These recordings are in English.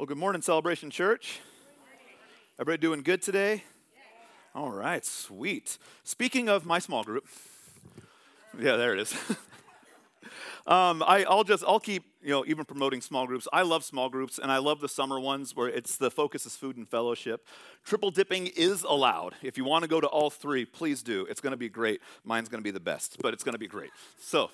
Well, good morning, Celebration Church. Everybody doing good today? All right, sweet. Speaking of my small group, yeah, there it is. um, I, will just I'll keep you know even promoting small groups. I love small groups, and I love the summer ones where it's the focus is food and fellowship. Triple dipping is allowed. If you want to go to all three, please do. It's going to be great. Mine's going to be the best, but it's going to be great. So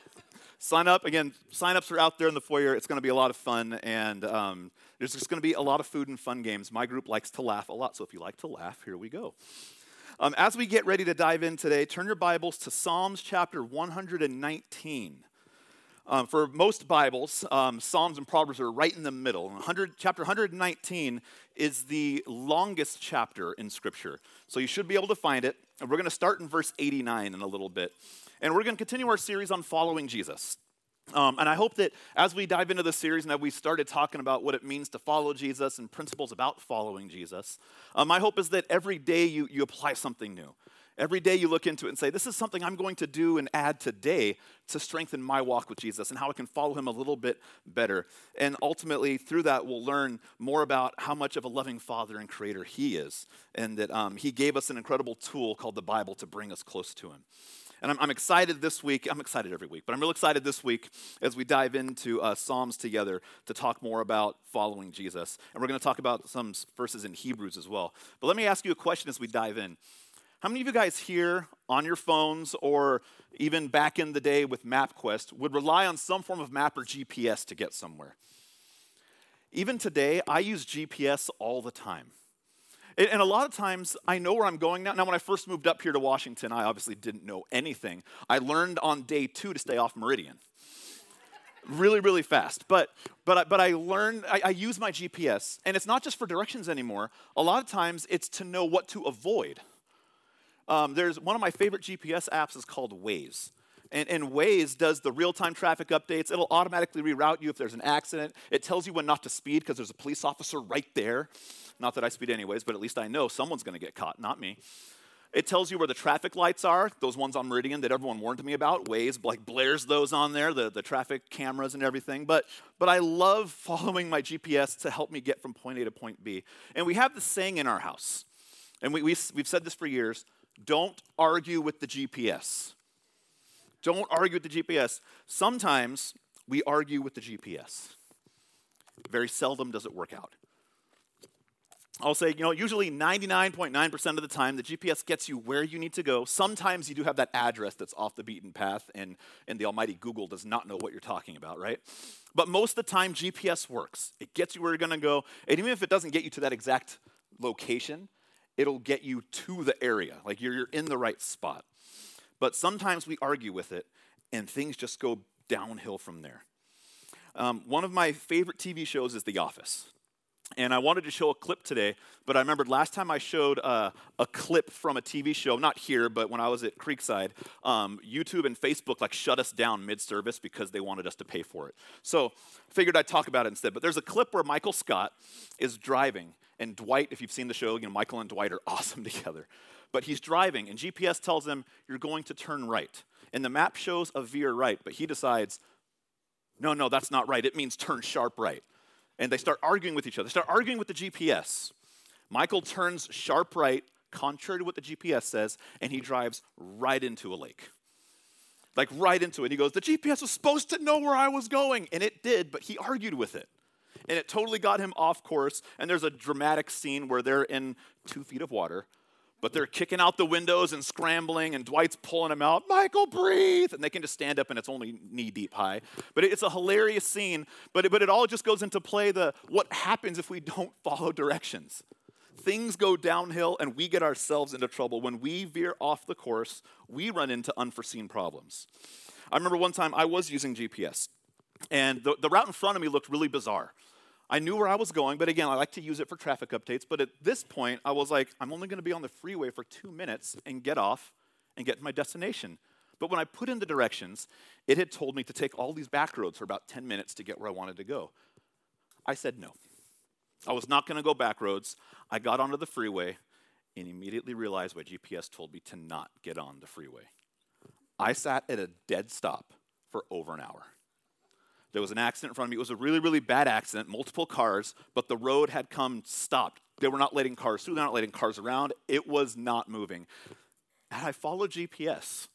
sign up. Again, sign-ups are out there in the foyer. It's going to be a lot of fun, and um, there's just going to be a lot of food and fun games. My group likes to laugh a lot, so if you like to laugh, here we go. Um, as we get ready to dive in today, turn your Bibles to Psalms chapter 119. Um, for most Bibles, um, Psalms and Proverbs are right in the middle. 100, chapter 119 is the longest chapter in Scripture, so you should be able to find it. And we're going to start in verse 89 in a little bit. And we're going to continue our series on following Jesus. Um, and I hope that as we dive into this series and that we started talking about what it means to follow Jesus and principles about following Jesus, um, my hope is that every day you, you apply something new. Every day you look into it and say, This is something I'm going to do and add today to strengthen my walk with Jesus and how I can follow him a little bit better. And ultimately, through that, we'll learn more about how much of a loving Father and Creator he is, and that um, he gave us an incredible tool called the Bible to bring us close to him. And I'm, I'm, excited this week. I'm excited every week, but I'm real excited this week as we dive into uh, Psalms together to talk more about following Jesus. And we're going to talk about some verses in Hebrews as well. But let me ask you a question as we dive in. How many of you guys here on your phones or even back in the day with MapQuest would rely on some form of map or GPS to get somewhere? Even today, I use GPS all the time. And a lot of times I know where I'm going now. Now, when I first moved up here to Washington, I obviously didn't know anything. I learned on day two to stay off Meridian. really, really fast. But, but, I, but I learned, I, I use my GPS, and it's not just for directions anymore. A lot of times it's to know what to avoid. Um, there's one of my favorite GPS apps is called Waze. And, and Waze does the real time traffic updates. It'll automatically reroute you if there's an accident. It tells you when not to speed because there's a police officer right there. Not that I speed anyways, but at least I know someone's going to get caught, not me. It tells you where the traffic lights are, those ones on Meridian that everyone warned me about. Waze like blares those on there, the, the traffic cameras and everything. But, but I love following my GPS to help me get from point A to point B. And we have this saying in our house, and we, we, we've said this for years don't argue with the GPS. Don't argue with the GPS. Sometimes we argue with the GPS. Very seldom does it work out. I'll say, you know, usually 99.9% of the time, the GPS gets you where you need to go. Sometimes you do have that address that's off the beaten path, and, and the almighty Google does not know what you're talking about, right? But most of the time, GPS works. It gets you where you're going to go. And even if it doesn't get you to that exact location, it'll get you to the area. Like you're, you're in the right spot. But sometimes we argue with it, and things just go downhill from there. Um, one of my favorite TV shows is The Office. And I wanted to show a clip today, but I remembered last time I showed uh, a clip from a TV show, not here, but when I was at Creekside, um, YouTube and Facebook like shut us down mid-service because they wanted us to pay for it. So figured I'd talk about it instead. But there's a clip where Michael Scott is driving, and Dwight, if you've seen the show, you know Michael and Dwight are awesome together. But he's driving, and GPS tells him you're going to turn right, and the map shows a veer right, but he decides, no, no, that's not right. It means turn sharp right and they start arguing with each other. They start arguing with the GPS. Michael turns sharp right, contrary to what the GPS says, and he drives right into a lake. Like right into it. He goes, The GPS was supposed to know where I was going. And it did, but he argued with it. And it totally got him off course. And there's a dramatic scene where they're in two feet of water but they're kicking out the windows and scrambling, and Dwight's pulling them out. Michael, breathe! And they can just stand up, and it's only knee deep high. But it's a hilarious scene. But it, but it all just goes into play the what happens if we don't follow directions. Things go downhill, and we get ourselves into trouble. When we veer off the course, we run into unforeseen problems. I remember one time I was using GPS, and the, the route in front of me looked really bizarre. I knew where I was going, but again, I like to use it for traffic updates. But at this point, I was like, I'm only going to be on the freeway for two minutes and get off and get to my destination. But when I put in the directions, it had told me to take all these back roads for about 10 minutes to get where I wanted to go. I said no. I was not going to go back roads. I got onto the freeway and immediately realized why GPS told me to not get on the freeway. I sat at a dead stop for over an hour. There was an accident in front of me. It was a really, really bad accident, multiple cars, but the road had come stopped. They were not letting cars through, they're not letting cars around. It was not moving. And I followed GPS.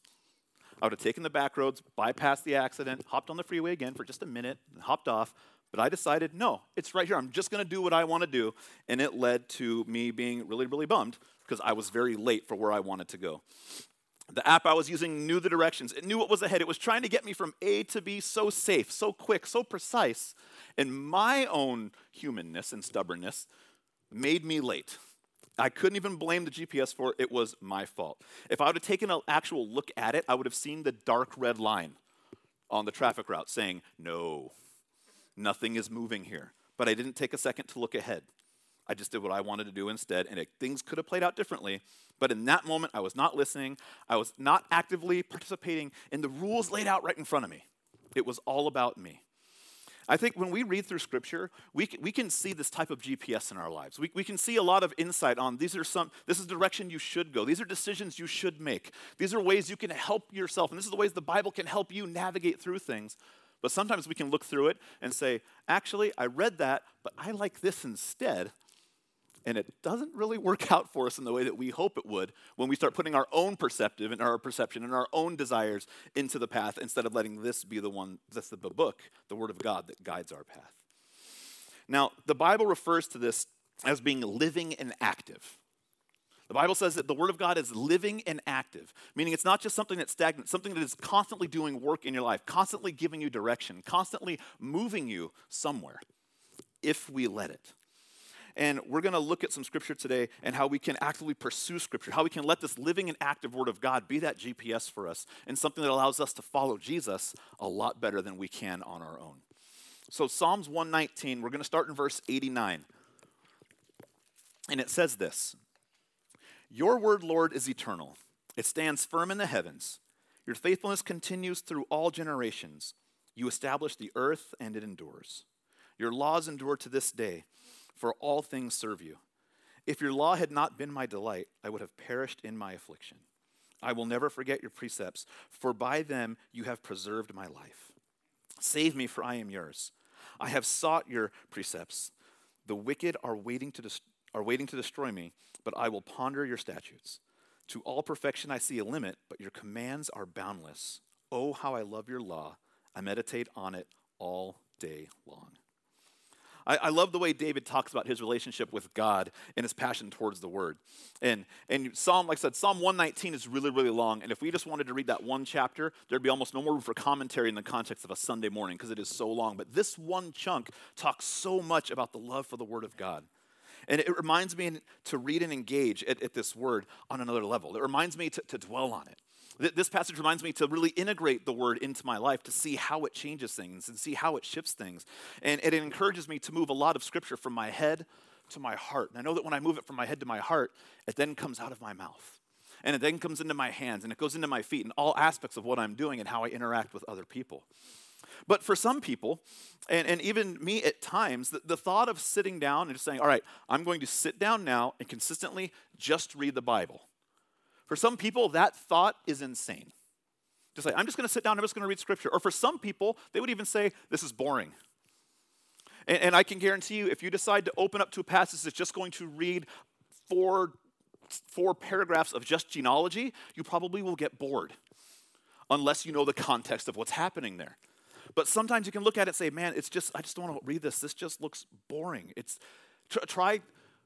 I would have taken the back roads, bypassed the accident, hopped on the freeway again for just a minute, and hopped off. But I decided, no, it's right here. I'm just going to do what I want to do. And it led to me being really, really bummed because I was very late for where I wanted to go. The app I was using knew the directions, it knew what was ahead. It was trying to get me from A to B so safe, so quick, so precise. And my own humanness and stubbornness made me late. I couldn't even blame the GPS for it. It was my fault. If I would have taken an actual look at it, I would have seen the dark red line on the traffic route saying, no, nothing is moving here. But I didn't take a second to look ahead. I just did what I wanted to do instead, and it, things could have played out differently. But in that moment, I was not listening. I was not actively participating in the rules laid out right in front of me. It was all about me. I think when we read through Scripture, we can, we can see this type of GPS in our lives. We, we can see a lot of insight on these are some, this is direction you should go. These are decisions you should make. These are ways you can help yourself. And this is the ways the Bible can help you navigate through things. But sometimes we can look through it and say, actually, I read that, but I like this instead and it doesn't really work out for us in the way that we hope it would when we start putting our own perceptive and our perception and our own desires into the path instead of letting this be the one that's the book, the Word of God, that guides our path. Now, the Bible refers to this as being living and active. The Bible says that the Word of God is living and active, meaning it's not just something that's stagnant, something that is constantly doing work in your life, constantly giving you direction, constantly moving you somewhere, if we let it. And we're going to look at some scripture today and how we can actively pursue scripture, how we can let this living and active word of God be that GPS for us and something that allows us to follow Jesus a lot better than we can on our own. So, Psalms 119, we're going to start in verse 89. And it says this Your word, Lord, is eternal, it stands firm in the heavens. Your faithfulness continues through all generations. You establish the earth, and it endures. Your laws endure to this day for all things serve you. If your law had not been my delight, I would have perished in my affliction. I will never forget your precepts, for by them you have preserved my life. Save me, for I am yours. I have sought your precepts. The wicked are waiting to, des- are waiting to destroy me, but I will ponder your statutes. To all perfection I see a limit, but your commands are boundless. Oh, how I love your law. I meditate on it all day long. I, I, love the way David talks about his relationship with God and his passion towards the word. And, and Psalm, like I said, Psalm 119 is really, really long. And if we just wanted to read that one chapter, there'd be almost no more room for commentary in the context of a Sunday morning because it is so long. But this one chunk talks so much about the love for the word of God. And it reminds me to read and engage at, at this word on another level. It reminds me to, to dwell on it. This passage reminds me to really integrate the word into my life to see how it changes things and see how it shifts things. And it encourages me to move a lot of scripture from my head to my heart. And I know that when I move it from my head to my heart, it then comes out of my mouth. And it then comes into my hands and it goes into my feet and all aspects of what I'm doing and how I interact with other people. But for some people, and, and even me at times, the, the thought of sitting down and just saying, all right, I'm going to sit down now and consistently just read the Bible for some people, that thought is insane. Just like, I'm just going to sit down, I'm just going to read scripture. Or for some people, they would even say, this is boring. And, and I can guarantee you, if you decide to open up to a passage that's just going to read four, four paragraphs of just genealogy, you probably will get bored unless you know the context of what's happening there. But sometimes you can look at it and say, man, it's just, I just don't want to read this. This just looks boring. It's, try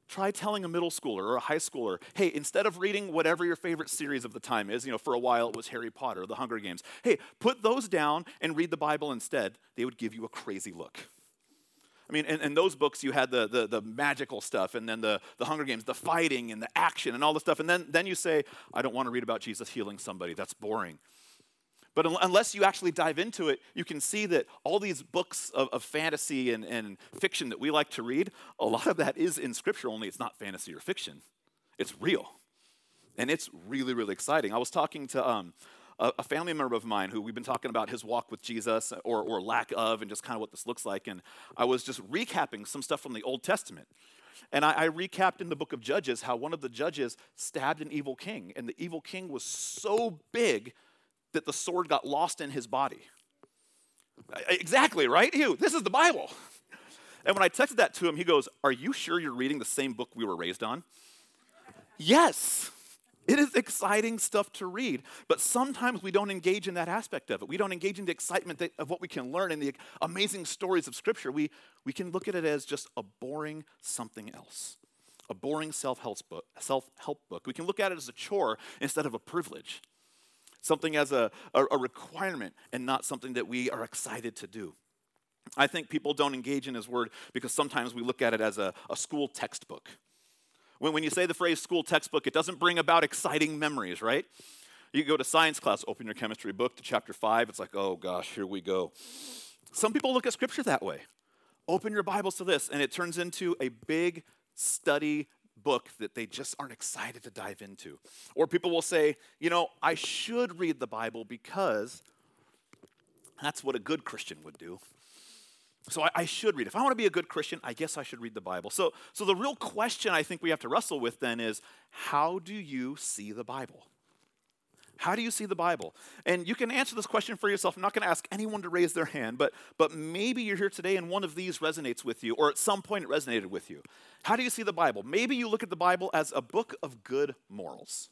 Try telling a middle schooler or a high schooler, hey, instead of reading whatever your favorite series of the time is, you know, for a while it was Harry Potter the Hunger Games, hey, put those down and read the Bible instead. They would give you a crazy look. I mean, in, in those books, you had the, the, the, magical stuff, and then the, the Hunger Games, the fighting and the action and all the stuff. And then, then you say, I don't want to read about Jesus healing somebody. That's boring. But unless you actually dive into it, you can see that all these books of, of, fantasy and, and fiction that we like to read, a lot of that is in Scripture, only it's not fantasy or fiction. It's real. And it's really, really exciting. I was talking to um, a, a, family member of mine who we've been talking about his walk with Jesus or, or lack of and just kind of what this looks like. And I was just recapping some stuff from the Old Testament. And I, I, recapped in the book of Judges how one of the judges stabbed an evil king, and the evil king was so big that the sword got lost in his body. Exactly, right? Ew, this is the Bible. And when I texted that to him, he goes, Are you sure you're reading the same book we were raised on? yes. It is exciting stuff to read, but sometimes we don't engage in that aspect of it. We don't engage in the excitement that, of what we can learn and the amazing stories of Scripture. We, we can look at it as just a boring something else, a boring self help book, self-help book. We can look at it as a chore instead of a privilege, something as a, a, a requirement and not something that we are excited to do. I think people don't engage in His Word because sometimes we look at it as a, a school textbook. When, when you say the phrase school textbook, it doesn't bring about exciting memories, right? You go to science class, open your chemistry book to chapter 5, it's like, oh gosh, here we go. Some people look at scripture that way. Open your Bibles to this, and it turns into a big study book that they just aren't excited to dive into. Or people will say, you know, I should read the Bible because that's what a good Christian would do. So I, I, should read. If I want to be a good Christian, I guess I should read the Bible. So, so the real question I think we have to wrestle with then is how do you see the Bible? How do you see the Bible? And you can answer this question for yourself. I'm not going to ask anyone to raise their hand, but, but maybe you're here today and one of these resonates with you, or at some point it resonated with you. How do you see the Bible? Maybe you look at the Bible as a book of good morals.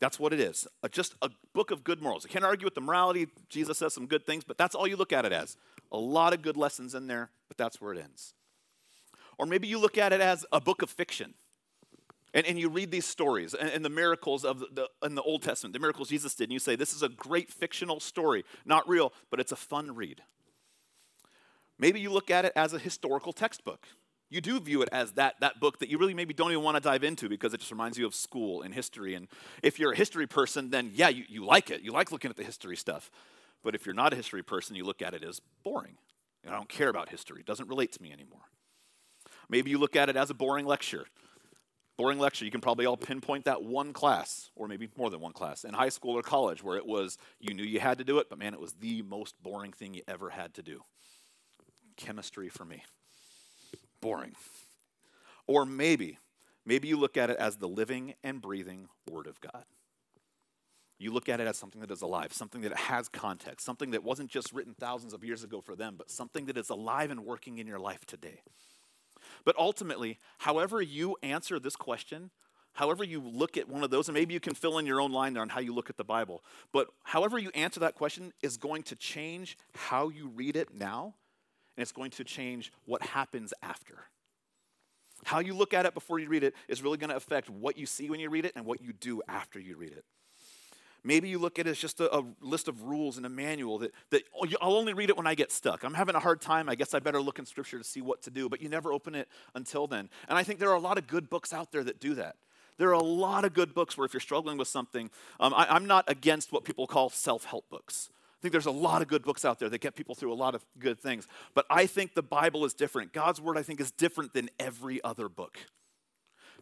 That's what it is. just a book of good morals. I can't argue with the morality. Jesus says some good things, but that's all you look at it as. A lot of good lessons in there, but that's where it ends. Or maybe you look at it as a book of fiction. And, and you read these stories and, and the miracles of the, in the Old Testament, the miracles Jesus did, and you say, This is a great fictional story, not real, but it's a fun read. Maybe you look at it as a historical textbook. You do view it as that, that book that you really maybe don't even want to dive into because it just reminds you of school and history. And if you're a history person, then yeah, you, you like it. You like looking at the history stuff. But if you're not a history person, you look at it as boring. I don't care about history, it doesn't relate to me anymore. Maybe you look at it as a boring lecture. Boring lecture, you can probably all pinpoint that one class, or maybe more than one class, in high school or college where it was, you knew you had to do it, but man, it was the most boring thing you ever had to do. Chemistry for me. Boring. Or maybe, maybe you look at it as the living and breathing Word of God. You look at it as something that is alive, something that has context, something that wasn't just written thousands of years ago for them, but something that is alive and working in your life today. But ultimately, however you answer this question, however you look at one of those, and maybe you can fill in your own line there on how you look at the Bible, but however you answer that question is going to change how you read it now, and it's going to change what happens after. How you look at it before you read it is really going to affect what you see when you read it and what you do after you read it. Maybe you look at it as just a, a, list of rules and a manual that, that oh, I'll only read it when I get stuck. I'm having a hard time. I guess I better look in Scripture to see what to do. But you never open it until then. And I think there are a lot of good books out there that do that. There are a lot of good books where if you're struggling with something, um, I, I'm not against what people call self help books. I think there's a lot of good books out there that get people through a lot of good things. But I think the Bible is different. God's Word, I think, is different than every other book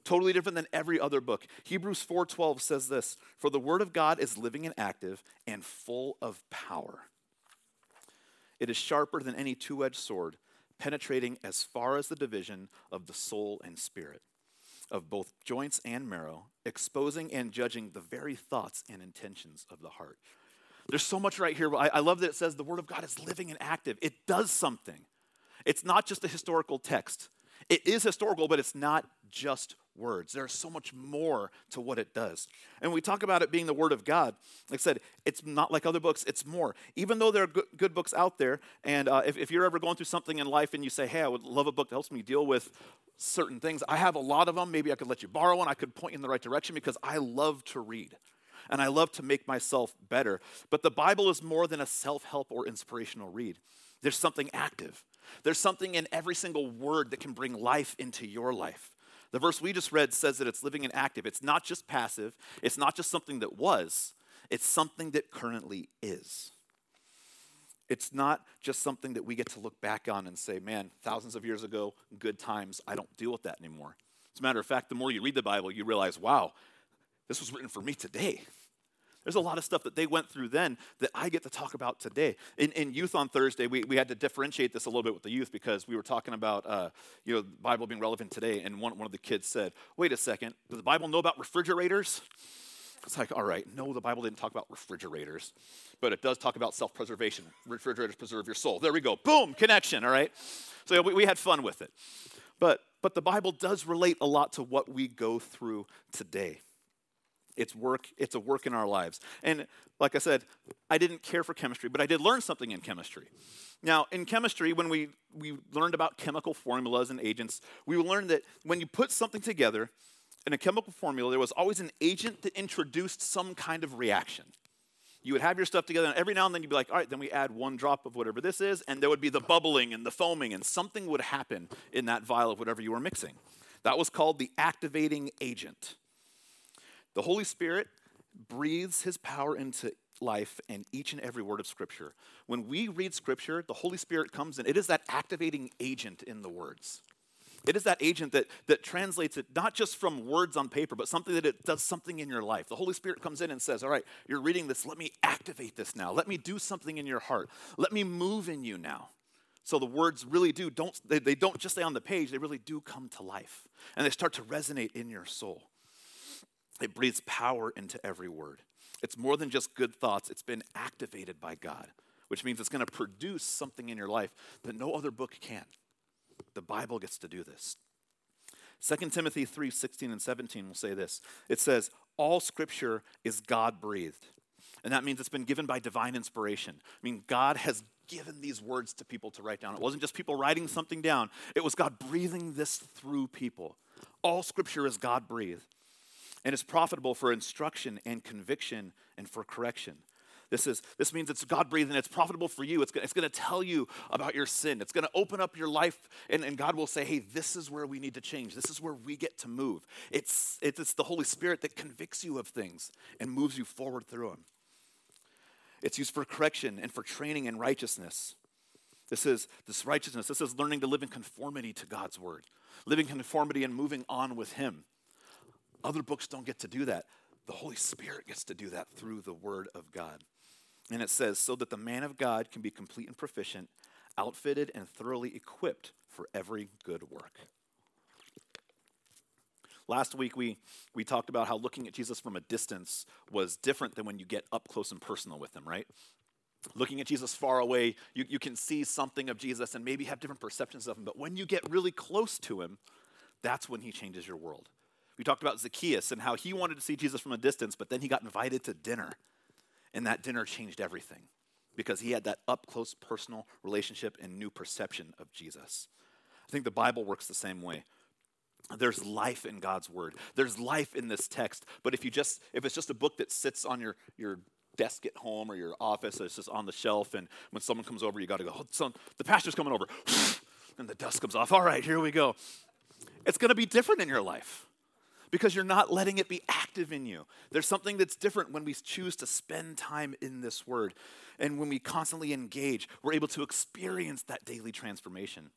totally different than every other book. Hebrews 4:12 says this, "For the word of God is living and active and full of power. It is sharper than any two-edged sword, penetrating as far as the division of the soul and spirit, of both joints and marrow, exposing and judging the very thoughts and intentions of the heart." There's so much right here. I, I love that it says the word of God is living and active. It does something. It's not just a historical text. It is historical, but it's not just words. There's so much more to what it does. And we talk about it being the Word of God. Like I said, it's not like other books, it's more. Even though there are good, good books out there, and uh, if, if you're ever going through something in life and you say, hey, I would love a book that helps me deal with certain things, I have a lot of them. Maybe I could let you borrow one. I could point you in the right direction because I love to read. And I love to make myself better. But the Bible is more than a self help or inspirational read. There's something active. There's something in every single word that can bring life into your life. The verse we just read says that it's living and active. It's not just passive, it's not just something that was, it's something that currently is. It's not just something that we get to look back on and say, man, thousands of years ago, good times, I don't deal with that anymore. As a matter of fact, the more you read the Bible, you realize, wow, this was written for me today. There's a lot of stuff that they went through then that I get to talk about today. In, in youth on Thursday, we, we had to differentiate this a little bit with the youth because we were talking about uh, you know the Bible being relevant today, and one, one of the kids said, "Wait a second, does the Bible know about refrigerators?" It's like, all right, no, the Bible didn't talk about refrigerators, but it does talk about self preservation. Refrigerators preserve your soul. There we go. Boom, connection, all right? So we, we had fun with it. But, but the Bible does relate a lot to what we go through today. It's work, it's a work in our lives. And like I said, I didn't care for chemistry, but I did learn something in chemistry. Now, in chemistry, when we, we learned about chemical formulas and agents, we learned that when you put something together in a chemical formula, there was always an agent that introduced some kind of reaction. You would have your stuff together, and every now and then you'd be like, all right, then we add one drop of whatever this is, and there would be the bubbling and the foaming, and something would happen in that vial of whatever you were mixing. That was called the activating agent. The Holy Spirit breathes his power into life and each and every word of Scripture. When we read Scripture, the Holy Spirit comes in. It is that activating agent in the words. It is that agent that, that translates it not just from words on paper, but something that it does something in your life. The Holy Spirit comes in and says, All right, you're reading this. Let me activate this now. Let me do something in your heart. Let me move in you now. So the words really do don't they, they don't just stay on the page, they really do come to life. And they start to resonate in your soul. It breathes power into every word. It's more than just good thoughts, it's been activated by God, which means it's going to produce something in your life that no other book can. The Bible gets to do this. 2 Timothy 3 16 and 17 will say this it says, All scripture is God breathed. And that means it's been given by divine inspiration. I mean, God has given these words to people to write down. It wasn't just people writing something down, it was God breathing this through people. All scripture is God breathed and is profitable for instruction and conviction and for correction. This, is, this means it's God breathed and it's profitable for you. It's, it's going to tell you about your sin. It's going to open up your life, and, and God will say, hey, this is where we need to change. This is where we get to move. It's, it's, it's the Holy Spirit that convicts you of things and moves you forward through them. It's used for correction and for training in righteousness. This is this righteousness. This is learning to live in conformity to God's word, living conformity and moving on with Him. Other books don't get to do that. The Holy Spirit gets to do that through the Word of God. And it says, so that the man of God can be complete and proficient, outfitted and thoroughly equipped for every good work. Last week, we, we talked about how looking at Jesus from a distance was different than when you get up close and personal with him, right? Looking at Jesus far away, you, you can see something of Jesus and maybe have different perceptions of him. But when you get really close to him, that's when he changes your world. We talked about Zacchaeus and how he wanted to see Jesus from a distance, but then he got invited to dinner. And that dinner changed everything because he had that up close personal relationship and new perception of Jesus. I think the Bible works the same way. There's life in God's word. There's life in this text. But if you just if it's just a book that sits on your, your desk at home or your office, it's just on the shelf, and when someone comes over, you got to go, oh, son, the pastor's coming over. and the dust comes off. All right, here we go. It's going to be different in your life because you're not letting it be active in you. There's something that's different when we choose to spend time in this word. And when we constantly engage, we're able to experience that daily transformation.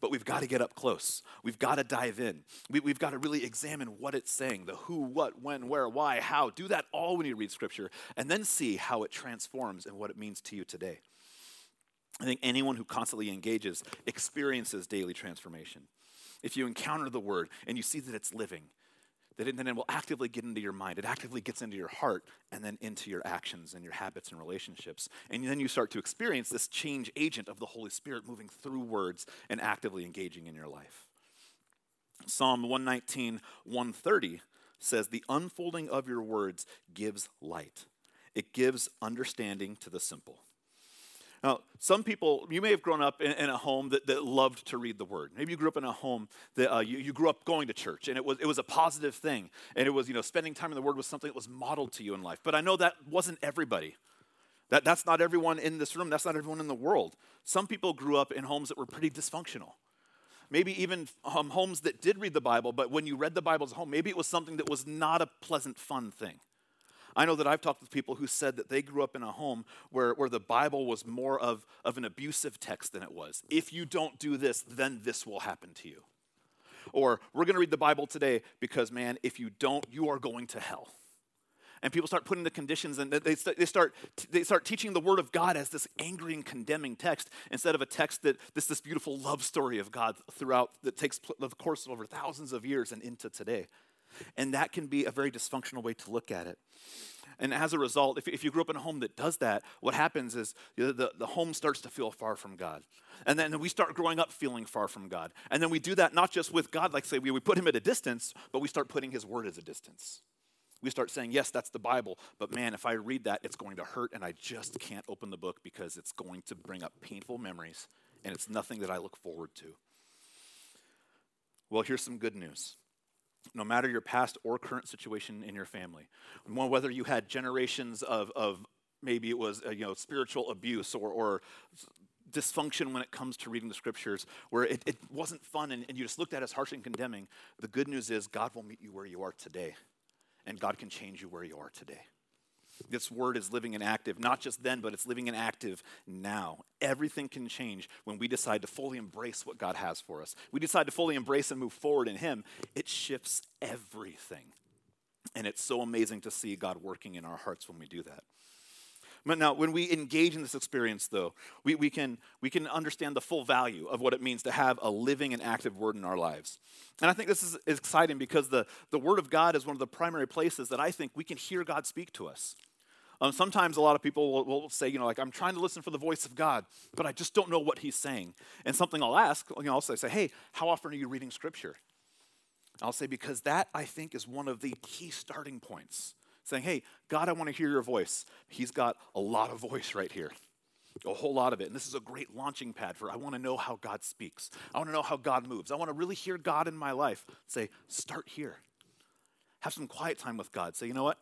But we've got to get up close. We've got to dive in. We, have got to really examine what it's saying the who, what, when, where, why, how. Do that all when you read Scripture, and then see how it transforms and what it means to you today. I think anyone who constantly engages experiences daily transformation. If you encounter the Word and you see that it's living, that then it will actively get into your mind. It actively gets into your heart and then into your actions and your habits and relationships. And then you start to experience this change agent of the Holy Spirit moving through words and actively engaging in your life. Psalm 119, 130 says, The unfolding of your words gives light, it gives understanding to the simple. Now, some people, you may have grown up in, in, a home that, that loved to read the Word. Maybe you grew up in a home that uh, you, you grew up going to church, and it was, it was a positive thing. And it was, you know, spending time in the Word was something that was modeled to you in life. But I know that wasn't everybody. That, that's not everyone in this room, that's not everyone in the world. Some people grew up in homes that were pretty dysfunctional. Maybe even um, homes that did read the Bible, but when you read the Bible at home, maybe it was something that was not a pleasant, fun thing. I know that I've talked with people who said that they grew up in a home where, where the Bible was more of, of an abusive text than it was. If you don't do this, then this will happen to you. Or we're going to read the Bible today because, man, if you don't, you are going to hell. And people start putting the conditions and they start, they start, they start teaching the Word of God as this angry and condemning text instead of a text that this, this beautiful love story of God throughout that takes the course of over thousands of years and into today. And that can be a very dysfunctional way to look at it. And as a result, if, if you grew up in a home that does that, what happens is the, the, home starts to feel far from God. And then we start growing up feeling far from God. And then we do that not just with God, like say we, we put him at a distance, but we start putting his word at a distance. We start saying, yes, that's the Bible, but man, if I read that, it's going to hurt, and I just can't open the book because it's going to bring up painful memories, and it's nothing that I look forward to. Well, here's some good news. No matter your past or current situation in your family, whether you had generations of, of maybe it was uh, you know spiritual abuse or, or dysfunction when it comes to reading the scriptures, where it, it wasn't fun and, and you just looked at it as harsh and condemning, the good news is God will meet you where you are today, and God can change you where you are today. This word is living and active, not just then, but it's living and active now. Everything can change when we decide to fully embrace what God has for us. We decide to fully embrace and move forward in Him. It shifts everything. And it's so amazing to see God working in our hearts when we do that. But now, when we engage in this experience, though, we, we, can, we can understand the full value of what it means to have a living and active word in our lives. And I think this is exciting because the, the Word of God is one of the primary places that I think we can hear God speak to us. Um, sometimes a lot of people will, will, say, you know, like, I'm trying to listen for the voice of God, but I just don't know what He's saying. And something I'll ask, you know, I'll say, hey, how often are you reading Scripture? I'll say, because that, I think, is one of the key starting points saying, Hey, God, I want to hear your voice. He's got a lot of voice right here, a whole lot of it. And this is a great launching pad for I want to know how God speaks. I want to know how God moves. I want to really hear God in my life. Say, Start here. Have some quiet time with God. Say, You know what?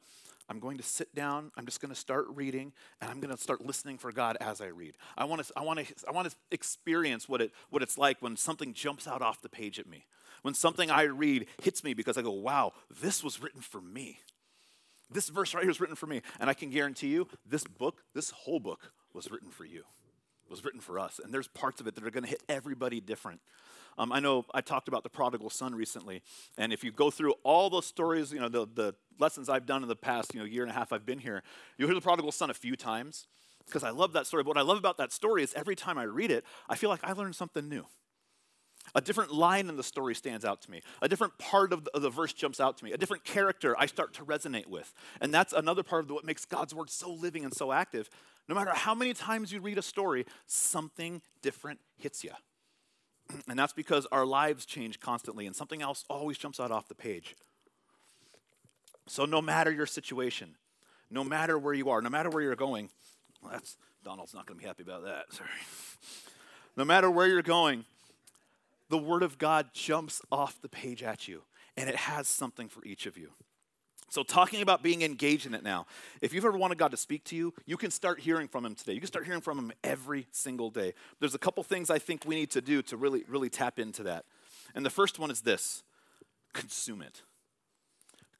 I'm going to sit down. I'm just going to start reading, and I'm going to start listening for God as I read. I want to, I want to, I want to experience what it, what it's like when something jumps out off the page at me. When something I read hits me because I go, "Wow, this was written for me." This verse right here is written for me. And I can guarantee you, this book, this whole book, was written for you, was written for us. And there's parts of it that are going to hit everybody different. Um, I know I talked about the prodigal son recently, and if you go through all those stories, you know, the, the lessons I've done in the past, you know, year and a half I've been here, you'll hear the prodigal son a few times because I love that story. But what I love about that story is every time I read it, I feel like I learned something new. A different line in the story stands out to me. A different part of the, of the, verse jumps out to me. A different character I start to resonate with. And that's another part of the, what makes God's word so living and so active. No matter how many times you read a story, something different hits you. And that's because our lives change constantly and something else always jumps out off the page. So no matter your situation, no matter where you are, no matter where you're going, well, that's Donald's not going to be happy about that. Sorry. No matter where you're going, the Word of God jumps off the page at you, and it has something for each of you. So, talking about being engaged in it now, if you've ever wanted God to speak to you, you can start hearing from Him today. You can start hearing from Him every single day. There's a couple things I think we need to do to really, really tap into that. And the first one is this consume it.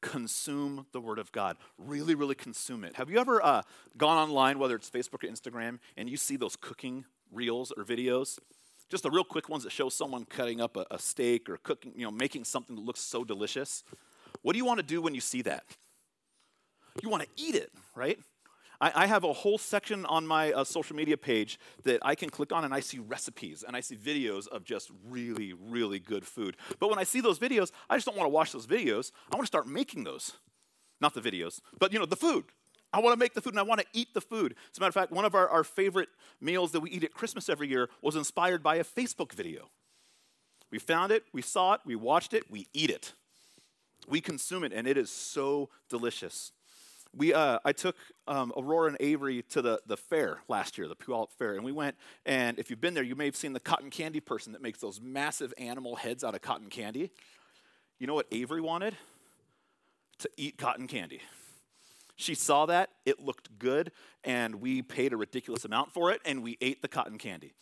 Consume the Word of God. Really, really consume it. Have you ever uh, gone online, whether it's Facebook or Instagram, and you see those cooking reels or videos? just the real quick ones that show someone cutting up a, a steak or cooking, you know, making something that looks so delicious. What do you want to do when you see that? You want to eat it, right? I, I have a whole section on my uh, social media page that I can click on and I see recipes and I see videos of just really, really good food. But when I see those videos, I just don't want to watch those videos. I want to start making those. Not the videos, but you know, the food. I want to make the food and I want to eat the food. As a matter of fact, one of our, our favorite meals that we eat at Christmas every year was inspired by a Facebook video. We found it, we saw it, we watched it, we eat it. We consume it, and it is so delicious. We, uh, I took um, Aurora and Avery to the, the fair last year, the Puyallup Fair, and we went, and if you've been there, you may have seen the cotton candy person that makes those massive animal heads out of cotton candy. You know what Avery wanted? To eat cotton candy. She saw that, it looked good, and we paid a ridiculous amount for it, and we ate the cotton candy.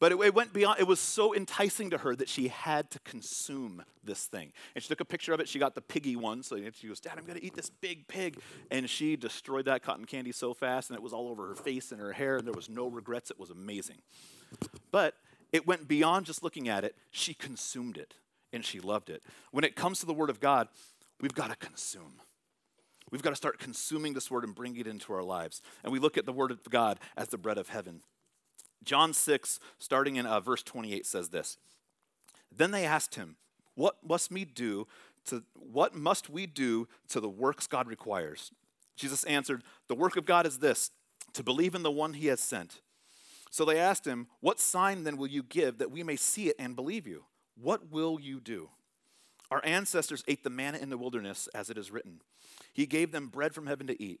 But it, it, went beyond, it was so enticing to her that she had to consume this thing. And she took a picture of it. She got the piggy one. So she goes, Dad, I'm going to eat this big pig. And she destroyed that cotton candy so fast, and it was all over her face and her hair, and there was no regrets. It was amazing. But it went beyond just looking at it. She consumed it, and she loved it. When it comes to the Word of God, we've got to consume. We've got to start consuming this word and bringing it into our lives. And we look at the word of God as the bread of heaven. John 6, starting in uh, verse 28, says this Then they asked him, What must we do to what must we do to the works God requires? Jesus answered, The work of God is this, to believe in the one he has sent. So they asked him, What sign then will you give that we may see it and believe you? What will you do? Our ancestors ate the manna in the wilderness, as it is written. He gave them bread from heaven to eat.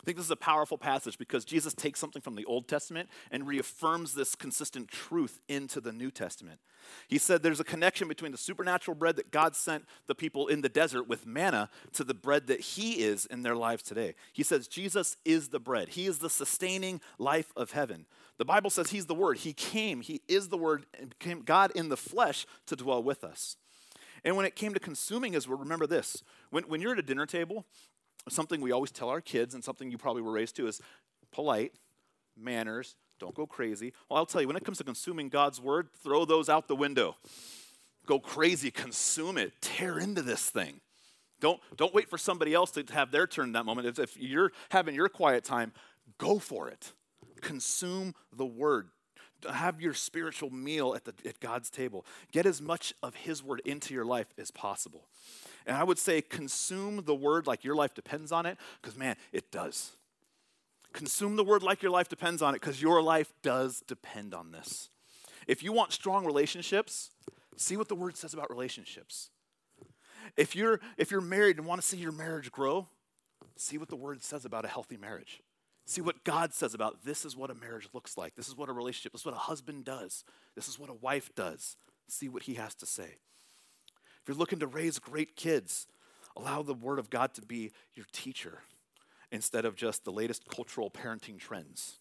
I think this is a powerful passage because Jesus takes something from the Old Testament and reaffirms this consistent truth into the New Testament. He said there's a connection between the supernatural bread that God sent the people in the desert with manna to the bread that He is in their lives today. He says Jesus is the bread, He is the sustaining life of heaven. The Bible says He's the Word. He came, He is the Word, and became God in the flesh to dwell with us. And when it came to consuming His Word, remember this when, when you're at a dinner table something we always tell our kids and something you probably were raised to is polite, manners, don't go crazy. Well, I'll tell you, when it comes to consuming God's word, throw those out the window. Go crazy, consume it, tear into this thing. Don't, don't wait for somebody else to have their turn in that moment. If, if you're having your quiet time, go for it. Consume the word. Have your spiritual meal at, the, at God's table. Get as much of His word into your life as possible. And I would say consume the word like your life depends on it, because man, it does. Consume the word like your life depends on it, because your life does depend on this. If you want strong relationships, see what the word says about relationships. If you're, if you're married and want to see your marriage grow, see what the word says about a healthy marriage. See what God says about this is what a marriage looks like. This is what a relationship, this is what a husband does. This is what a wife does. See what he has to say. If you're looking to raise great kids, allow the Word of God to be your teacher instead of just the latest cultural parenting trends.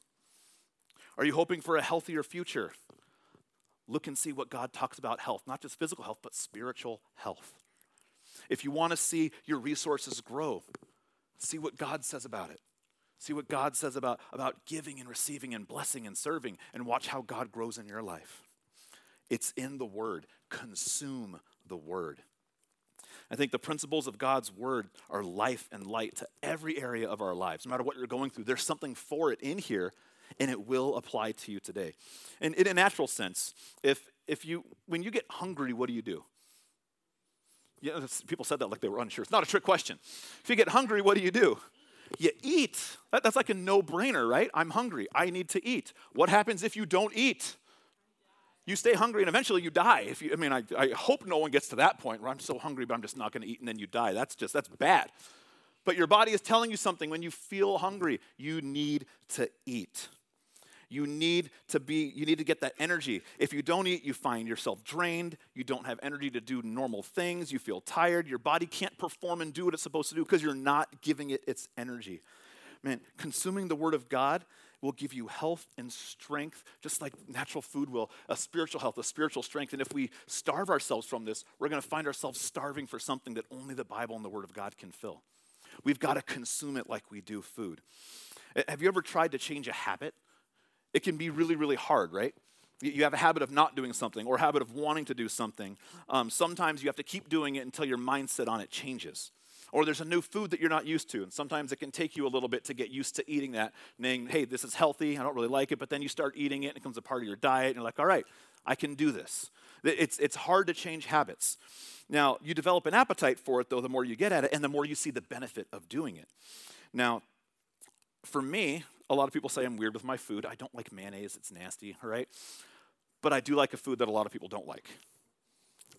Are you hoping for a healthier future? Look and see what God talks about health, not just physical health, but spiritual health. If you want to see your resources grow, see what God says about it. See what God says about, about giving and receiving and blessing and serving, and watch how God grows in your life. It's in the Word. Consume the Word. I think the principles of God's Word are life and light to every area of our lives. No matter what you're going through, there's something for it in here, and it will apply to you today. And in a natural sense, if, if you, when you get hungry, what do you do? You know, people said that like they were unsure. It's not a trick question. If you get hungry, what do you do? You eat. That, that's like a no brainer, right? I'm hungry. I need to eat. What happens if you don't eat? You stay hungry and eventually you die. If you, I mean, I, I hope no one gets to that point where I'm so hungry, but I'm just not going to eat and then you die. That's just, that's bad. But your body is telling you something when you feel hungry. You need to eat. You need to be, you need to get that energy. If you don't eat, you find yourself drained. You don't have energy to do normal things. You feel tired. Your body can't perform and do what it's supposed to do because you're not giving it its energy. Man, consuming the Word of God will give you health and strength, just like natural food will, a spiritual health, a spiritual strength. And if we starve ourselves from this, we're going to find ourselves starving for something that only the Bible and the Word of God can fill. We've got to consume it like we do food. Have you ever tried to change a habit? It can be really, really hard, right? You have a habit of not doing something or a habit of wanting to do something. Um, sometimes you have to keep doing it until your mindset on it changes. Or there's a new food that you're not used to, and sometimes it can take you a little bit to get used to eating that, saying, hey, this is healthy, I don't really like it, but then you start eating it, and it becomes a part of your diet, and you're like, all right, I can do this. It's, it's hard to change habits. Now, you develop an appetite for it, though, the more you get at it, and the more you see the benefit of doing it. Now, for me, a lot of people say I'm weird with my food. I don't like mayonnaise, it's nasty, all right? But I do like a food that a lot of people don't like.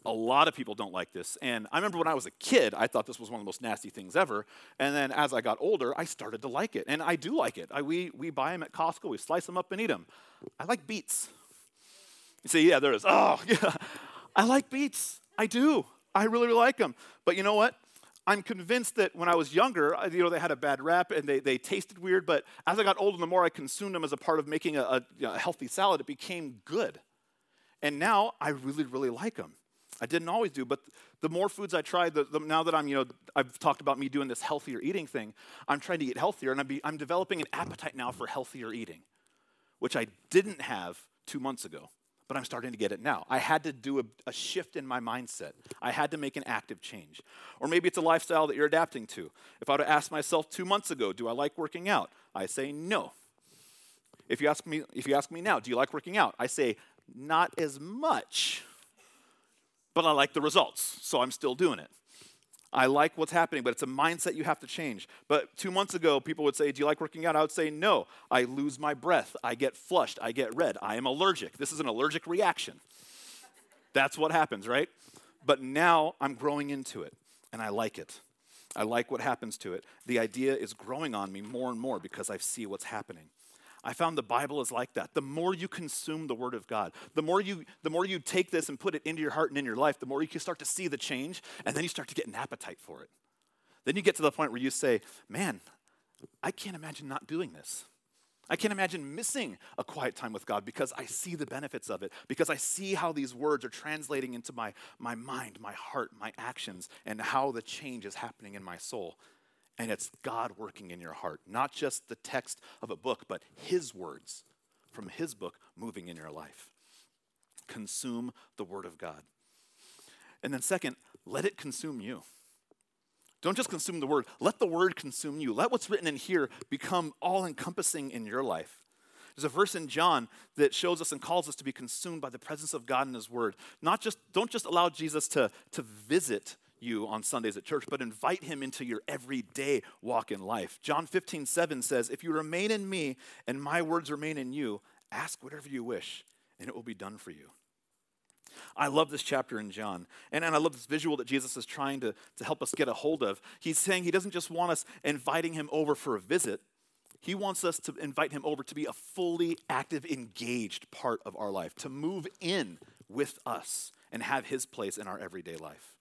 A lot of people don't like this. And I remember when I was a kid, I thought this was one of the most nasty things ever. And then as I got older, I started to like it. And I do like it. I, we, we buy them at Costco, we slice them up and eat them. I like beets. You say, yeah, there is. Oh, yeah. I like beets. I do. I really, really like them. But you know what? I'm convinced that when I was younger, you know, they had a bad rap and they, they tasted weird, but as I got older, the more I consumed them as a part of making a, a, a healthy salad, it became good. And now I really, really like them. I didn't always do, but the more foods I try, the, the, now that I'm, you know, I've talked about me doing this healthier eating thing, I'm trying to eat healthier, and I'm, be, I'm developing an appetite now for healthier eating. which I didn't have two months ago, but I'm starting to get it now. I had to do a, a, shift in my mindset. I had to make an active change. Or maybe it's a lifestyle that you're adapting to. If I would have asked myself two months ago, do I like working out? I say no. If you ask me, if you ask me now, do you like working out? I say not as much, but I like the results, so I'm still doing it. I like what's happening, but it's a mindset you have to change. But two months ago, people would say, Do you like working out? I would say, No. I lose my breath. I get flushed. I get red. I am allergic. This is an allergic reaction. That's what happens, right? But now I'm growing into it, and I like it. I like what happens to it. The idea is growing on me more and more because I see what's happening. I found the Bible is like that. The more you consume the Word of God, the more you, the more you take this and put it into your heart and in your life, the more you can start to see the change, and then you start to get an appetite for it. Then you get to the point where you say, Man, I can't imagine not doing this. I can't imagine missing a quiet time with God because I see the benefits of it, because I see how these words are translating into my, my mind, my heart, my actions, and how the change is happening in my soul. And it's God working in your heart, not just the text of a book, but His words from His book moving in your life. Consume the Word of God. And then, second, let it consume you. Don't just consume the Word, let the Word consume you. Let what's written in here become all encompassing in your life. There's a verse in John that shows us and calls us to be consumed by the presence of God in His Word. Not just, don't just allow Jesus to, to visit you on Sundays at church, but invite him into your everyday walk in life. John 15, 7 says, If you remain in me and my words remain in you, ask whatever you wish, and it will be done for you. I love this chapter in John. And, and I love this visual that Jesus is trying to, to help us get a hold of. He's saying he doesn't just want us inviting him over for a visit, he wants us to invite him over to be a fully active, engaged part of our life, to move in with us and have his place in our everyday life.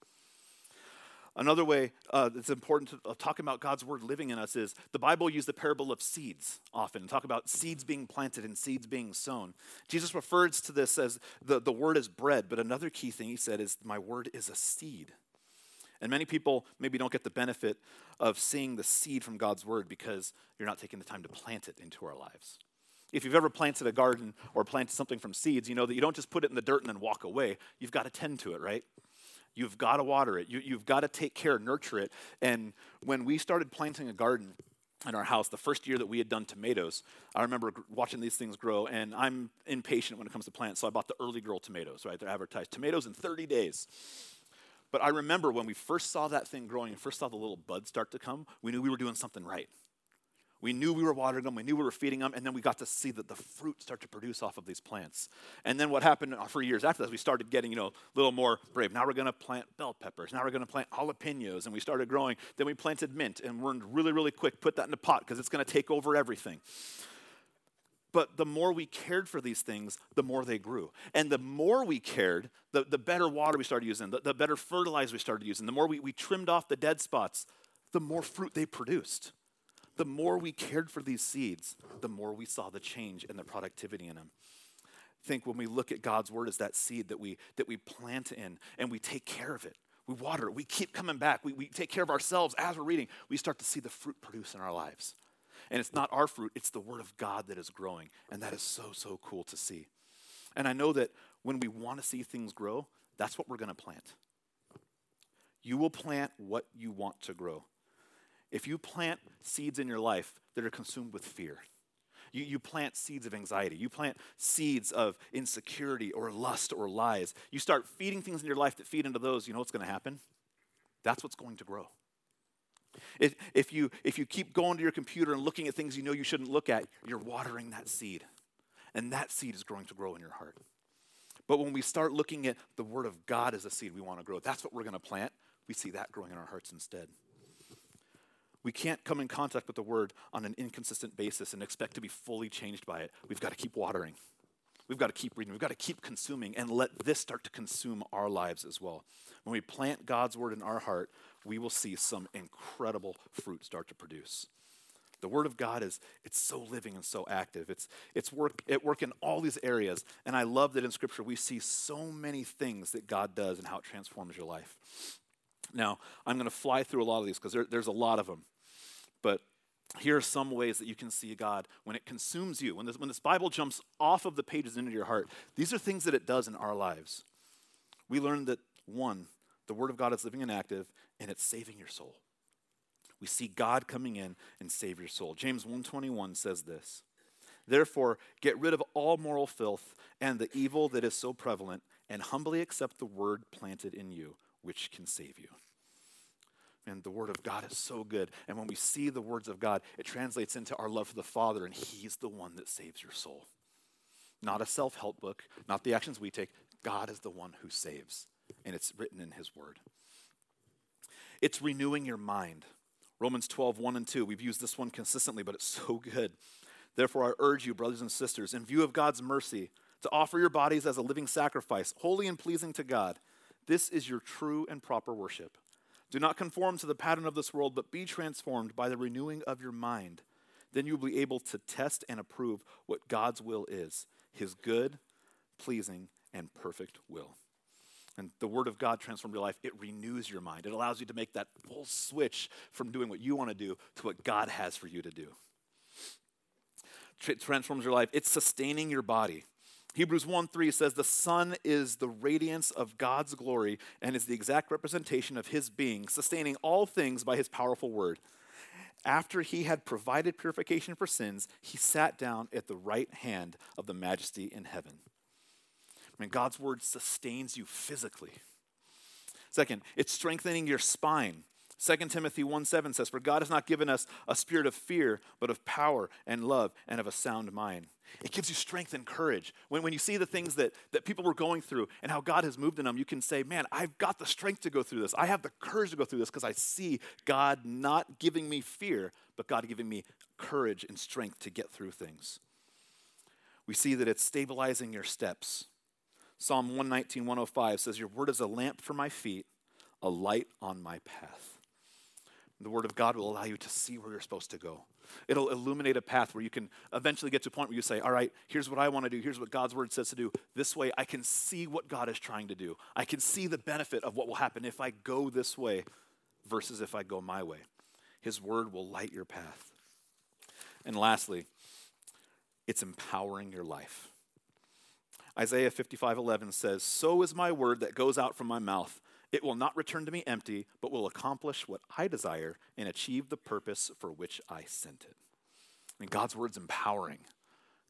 Another way uh, that's important to uh, talk about God's word living in us is the Bible uses the parable of seeds often, talk about seeds being planted and seeds being sown. Jesus refers to this as the, the word is bread, but another key thing he said is, My word is a seed. And many people maybe don't get the benefit of seeing the seed from God's word because you're not taking the time to plant it into our lives. If you've ever planted a garden or planted something from seeds, you know that you don't just put it in the dirt and then walk away. You've got to tend to it, right? You've got to water it. You, you've got to take care, nurture it. And when we started planting a garden in our house, the first year that we had done tomatoes, I remember watching these things grow, and I'm impatient when it comes to plants, so I bought the early girl tomatoes, right? They're advertised tomatoes in 30 days. But I remember when we first saw that thing growing and first saw the little buds start to come, we knew we were doing something right. We knew we were watering them, we knew we were feeding them, and then we got to see that the fruit start to produce off of these plants. And then what happened for years after that, we started getting, you know, a little more brave. Now we're going to plant bell peppers. Now we're going to plant jalapenos, and we started growing. Then we planted mint, and we're really, really quick, put that in a pot because it's going to take over everything. But the more we cared for these things, the more they grew. And the more we cared, the, the better water we started using, the, the better fertilizer we started using, the more we, we trimmed off the dead spots, the more fruit they produced the more we cared for these seeds, the more we saw the change and the productivity in them. Think when we look at God's word as that seed that we that we plant in and we take care of it. We water it. We keep coming back. We, we take care of ourselves as we're reading. We start to see the fruit produce in our lives. And it's not our fruit, it's the word of God that is growing. And that is so, so cool to see. And I know that when we want to see things grow, that's what we're going to plant. You will plant what you want to grow. If you plant seeds in your life that are consumed with fear, you, you plant seeds of anxiety, you plant seeds of insecurity or lust or lies, you start feeding things in your life that feed into those, you know what's going to happen? That's what's going to grow. If, if, you, if you keep going to your computer and looking at things you know you shouldn't look at, you're watering that seed. And that seed is going to grow in your heart. But when we start looking at the Word of God as a seed we want to grow, that's what we're going to plant. We see that growing in our hearts instead. We can't come in contact with the word on an inconsistent basis and expect to be fully changed by it. We've got to keep watering. We've got to keep reading. We've got to keep consuming and let this start to consume our lives as well. When we plant God's word in our heart, we will see some incredible fruit start to produce. The word of God is it's so living and so active. It's it's work at work in all these areas. And I love that in scripture we see so many things that God does and how it transforms your life. Now, I'm going to fly through a lot of these because there, there's a lot of them. But here are some ways that you can see God when it consumes you. When this, when this Bible jumps off of the pages into your heart, these are things that it does in our lives. We learn that, one, the Word of God is living and active, and it's saving your soul. We see God coming in and save your soul. James 1:21 says this. Therefore, get rid of all moral filth and the evil that is so prevalent, and humbly accept the word planted in you, which can save you. And the Word of God is so good. And when we see the words of God, it translates into our love for the Father, and He's the one that saves your soul. Not a self help book, not the actions we take. God is the one who saves, and it's written in His Word. It's renewing your mind. Romans 12, 1 and 2. We've used this one consistently, but it's so good. Therefore, I urge you, brothers and sisters, in view of God's mercy, to offer your bodies as a living sacrifice, holy and pleasing to God. This is your true and proper worship. Do not conform to the pattern of this world, but be transformed by the renewing of your mind. Then you will be able to test and approve what God's will is his good, pleasing, and perfect will. And the Word of God transforms your life. It renews your mind. It allows you to make that full switch from doing what you want to do to what God has for you to do. It transforms your life. It's sustaining your body. Hebrews 1 3 says, The son is the radiance of God's glory and is the exact representation of his being, sustaining all things by his powerful word. After he had provided purification for sins, he sat down at the right hand of the majesty in heaven. I mean, God's word sustains you physically. Second, it's strengthening your spine. 2 Timothy 1 7 says, For God has not given us a spirit of fear, but of power and love and of a sound mind. It gives you strength and courage. When, when you see the things that, that people were going through and how God has moved in them, you can say, Man, I've got the strength to go through this. I have the courage to go through this because I see God not giving me fear, but God giving me courage and strength to get through things. We see that it's stabilizing your steps. Psalm 119, 105 says, Your word is a lamp for my feet, a light on my path. The Word of God will allow you to see where you're supposed to go. It'll illuminate a path where you can eventually get to a point where you say, All right, here's what I want to do. Here's what God's Word says to do. This way, I can see what God is trying to do. I can see the benefit of what will happen if I go this way versus if I go my way. His Word will light your path. And lastly, it's empowering your life. Isaiah 55 11 says, So is my word that goes out from my mouth. It will not return to me empty, but will accomplish what I desire and achieve the purpose for which I sent it. And God's word is empowering.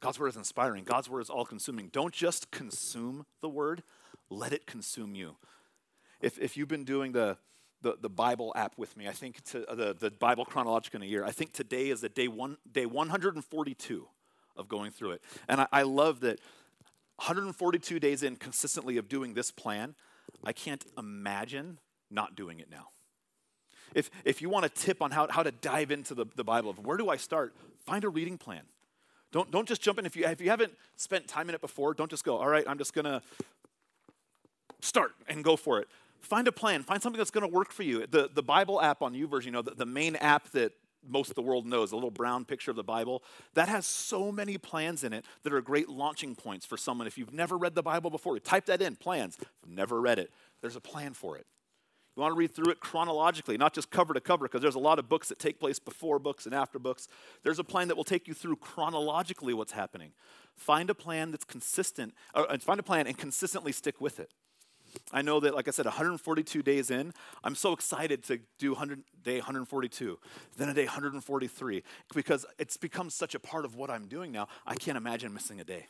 God's word is inspiring. God's word is all consuming. Don't just consume the word, let it consume you. If, if you've been doing the, the, the Bible app with me, I think to, uh, the, the Bible chronological in a year, I think today is the day, one, day 142 of going through it. And I, I love that 142 days in consistently of doing this plan, I can't imagine not doing it now. If, if you want a tip on how, how to dive into the, the Bible, of where do I start? Find a reading plan. Don't, don't just jump in. If you, if you haven't spent time in it before, don't just go, all right, I'm just going to start and go for it. Find a plan. Find something that's going to work for you. The, the Bible app on YouVersion, you know, the, the main app that most of the world knows, a little brown picture of the Bible, that has so many plans in it that are great launching points for someone. If you've never read the Bible before, type that in, plans. never read it, there's a plan for it. You want to read through it chronologically, not just cover to cover, because there's a lot of books that take place before books and after books. There's a plan that will take you through chronologically what's happening. Find a plan that's consistent, or uh, find a plan and consistently stick with it. I know that, like I said, 142 days in, I'm so excited to do 100, day 142, then a day 143, because it's become such a part of what I'm doing now. I can't imagine missing a day.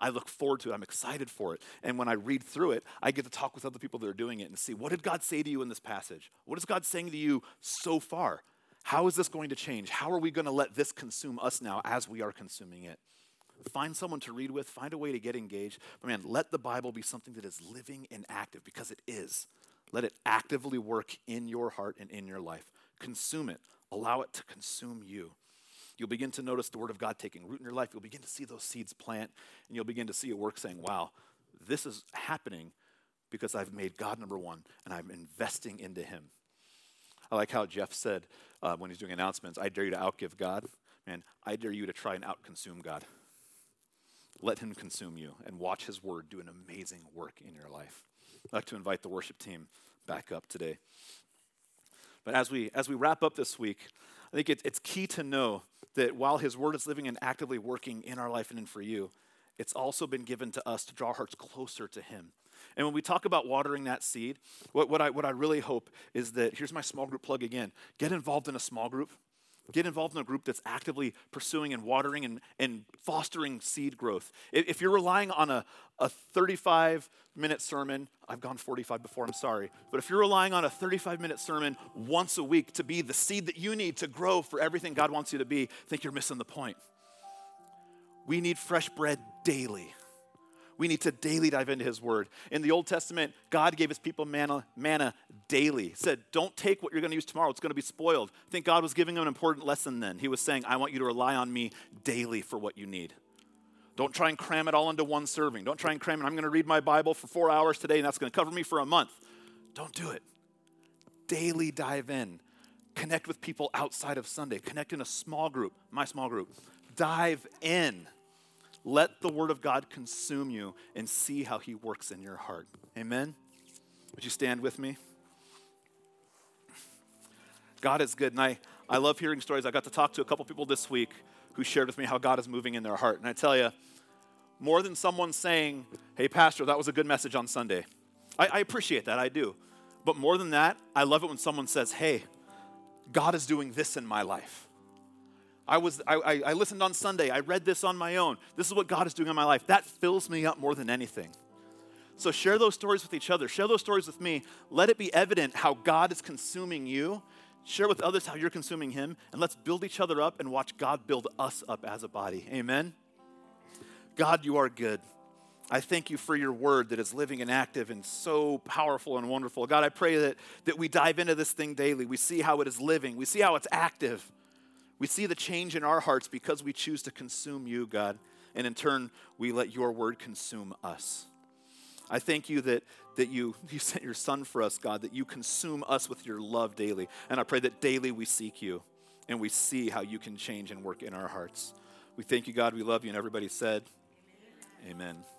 I look forward to it. I'm excited for it. And when I read through it, I get to talk with other people that are doing it and see what did God say to you in this passage? What is God saying to you so far? How is this going to change? How are we going to let this consume us now as we are consuming it? Find someone to read with, find a way to get engaged. But man, let the Bible be something that is living and active because it is. Let it actively work in your heart and in your life. Consume it, allow it to consume you. You'll begin to notice the Word of God taking root in your life. You'll begin to see those seeds plant, and you'll begin to see it work saying, wow, this is happening because I've made God number one and I'm investing into Him. I like how Jeff said uh, when he's doing announcements, I dare you to outgive God. Man, I dare you to try and outconsume God. Let him consume you and watch his word do an amazing work in your life. I'd like to invite the worship team back up today. But as we as we wrap up this week, I think it's, it's key to know that while His Word is living and actively working in our life and in for you, it's also been given to us to draw hearts closer to Him. And when we talk about watering that seed, what, what, I, what I really hope is that here's my small group plug again get involved in a small group. Get involved in a group that's actively pursuing and watering and, and fostering seed growth. If you're relying on a, a 35 minute sermon, I've gone 45 before, I'm sorry, but if you're relying on a 35 minute sermon once a week to be the seed that you need to grow for everything God wants you to be, I think you're missing the point. We need fresh bread daily. We need to daily dive into his word. In the Old Testament, God gave his people manna, manna daily. He said, Don't take what you're going to use tomorrow, it's going to be spoiled. I think God was giving them an important lesson then. He was saying, I want you to rely on me daily for what you need. Don't try and cram it all into one serving. Don't try and cram it. I'm going to read my Bible for four hours today, and that's going to cover me for a month. Don't do it. Daily dive in. Connect with people outside of Sunday. Connect in a small group, my small group. Dive in. Let the Word of God consume you and see how He works in your heart. Amen? Would you stand with me? God is good. And I, I love hearing stories. I got to talk to a couple people this week who shared with me how God is moving in their heart. And I tell you, more than someone saying, hey, Pastor, that was a good message on Sunday. I, I appreciate that, I do. But more than that, I love it when someone says, hey, God is doing this in my life. I, was, I, I listened on Sunday. I read this on my own. This is what God is doing in my life. That fills me up more than anything. So share those stories with each other. Share those stories with me. Let it be evident how God is consuming you. Share with others how you're consuming Him. And let's build each other up and watch God build us up as a body. Amen. God, you are good. I thank you for your word that is living and active and so powerful and wonderful. God, I pray that, that we dive into this thing daily. We see how it is living, we see how it's active. We see the change in our hearts because we choose to consume you, God, and in turn, we let your word consume us. I thank you that, that you, you sent your son for us, God, that you consume us with your love daily. And I pray that daily we seek you and we see how you can change and work in our hearts. We thank you, God. We love you. And everybody said, Amen. Amen.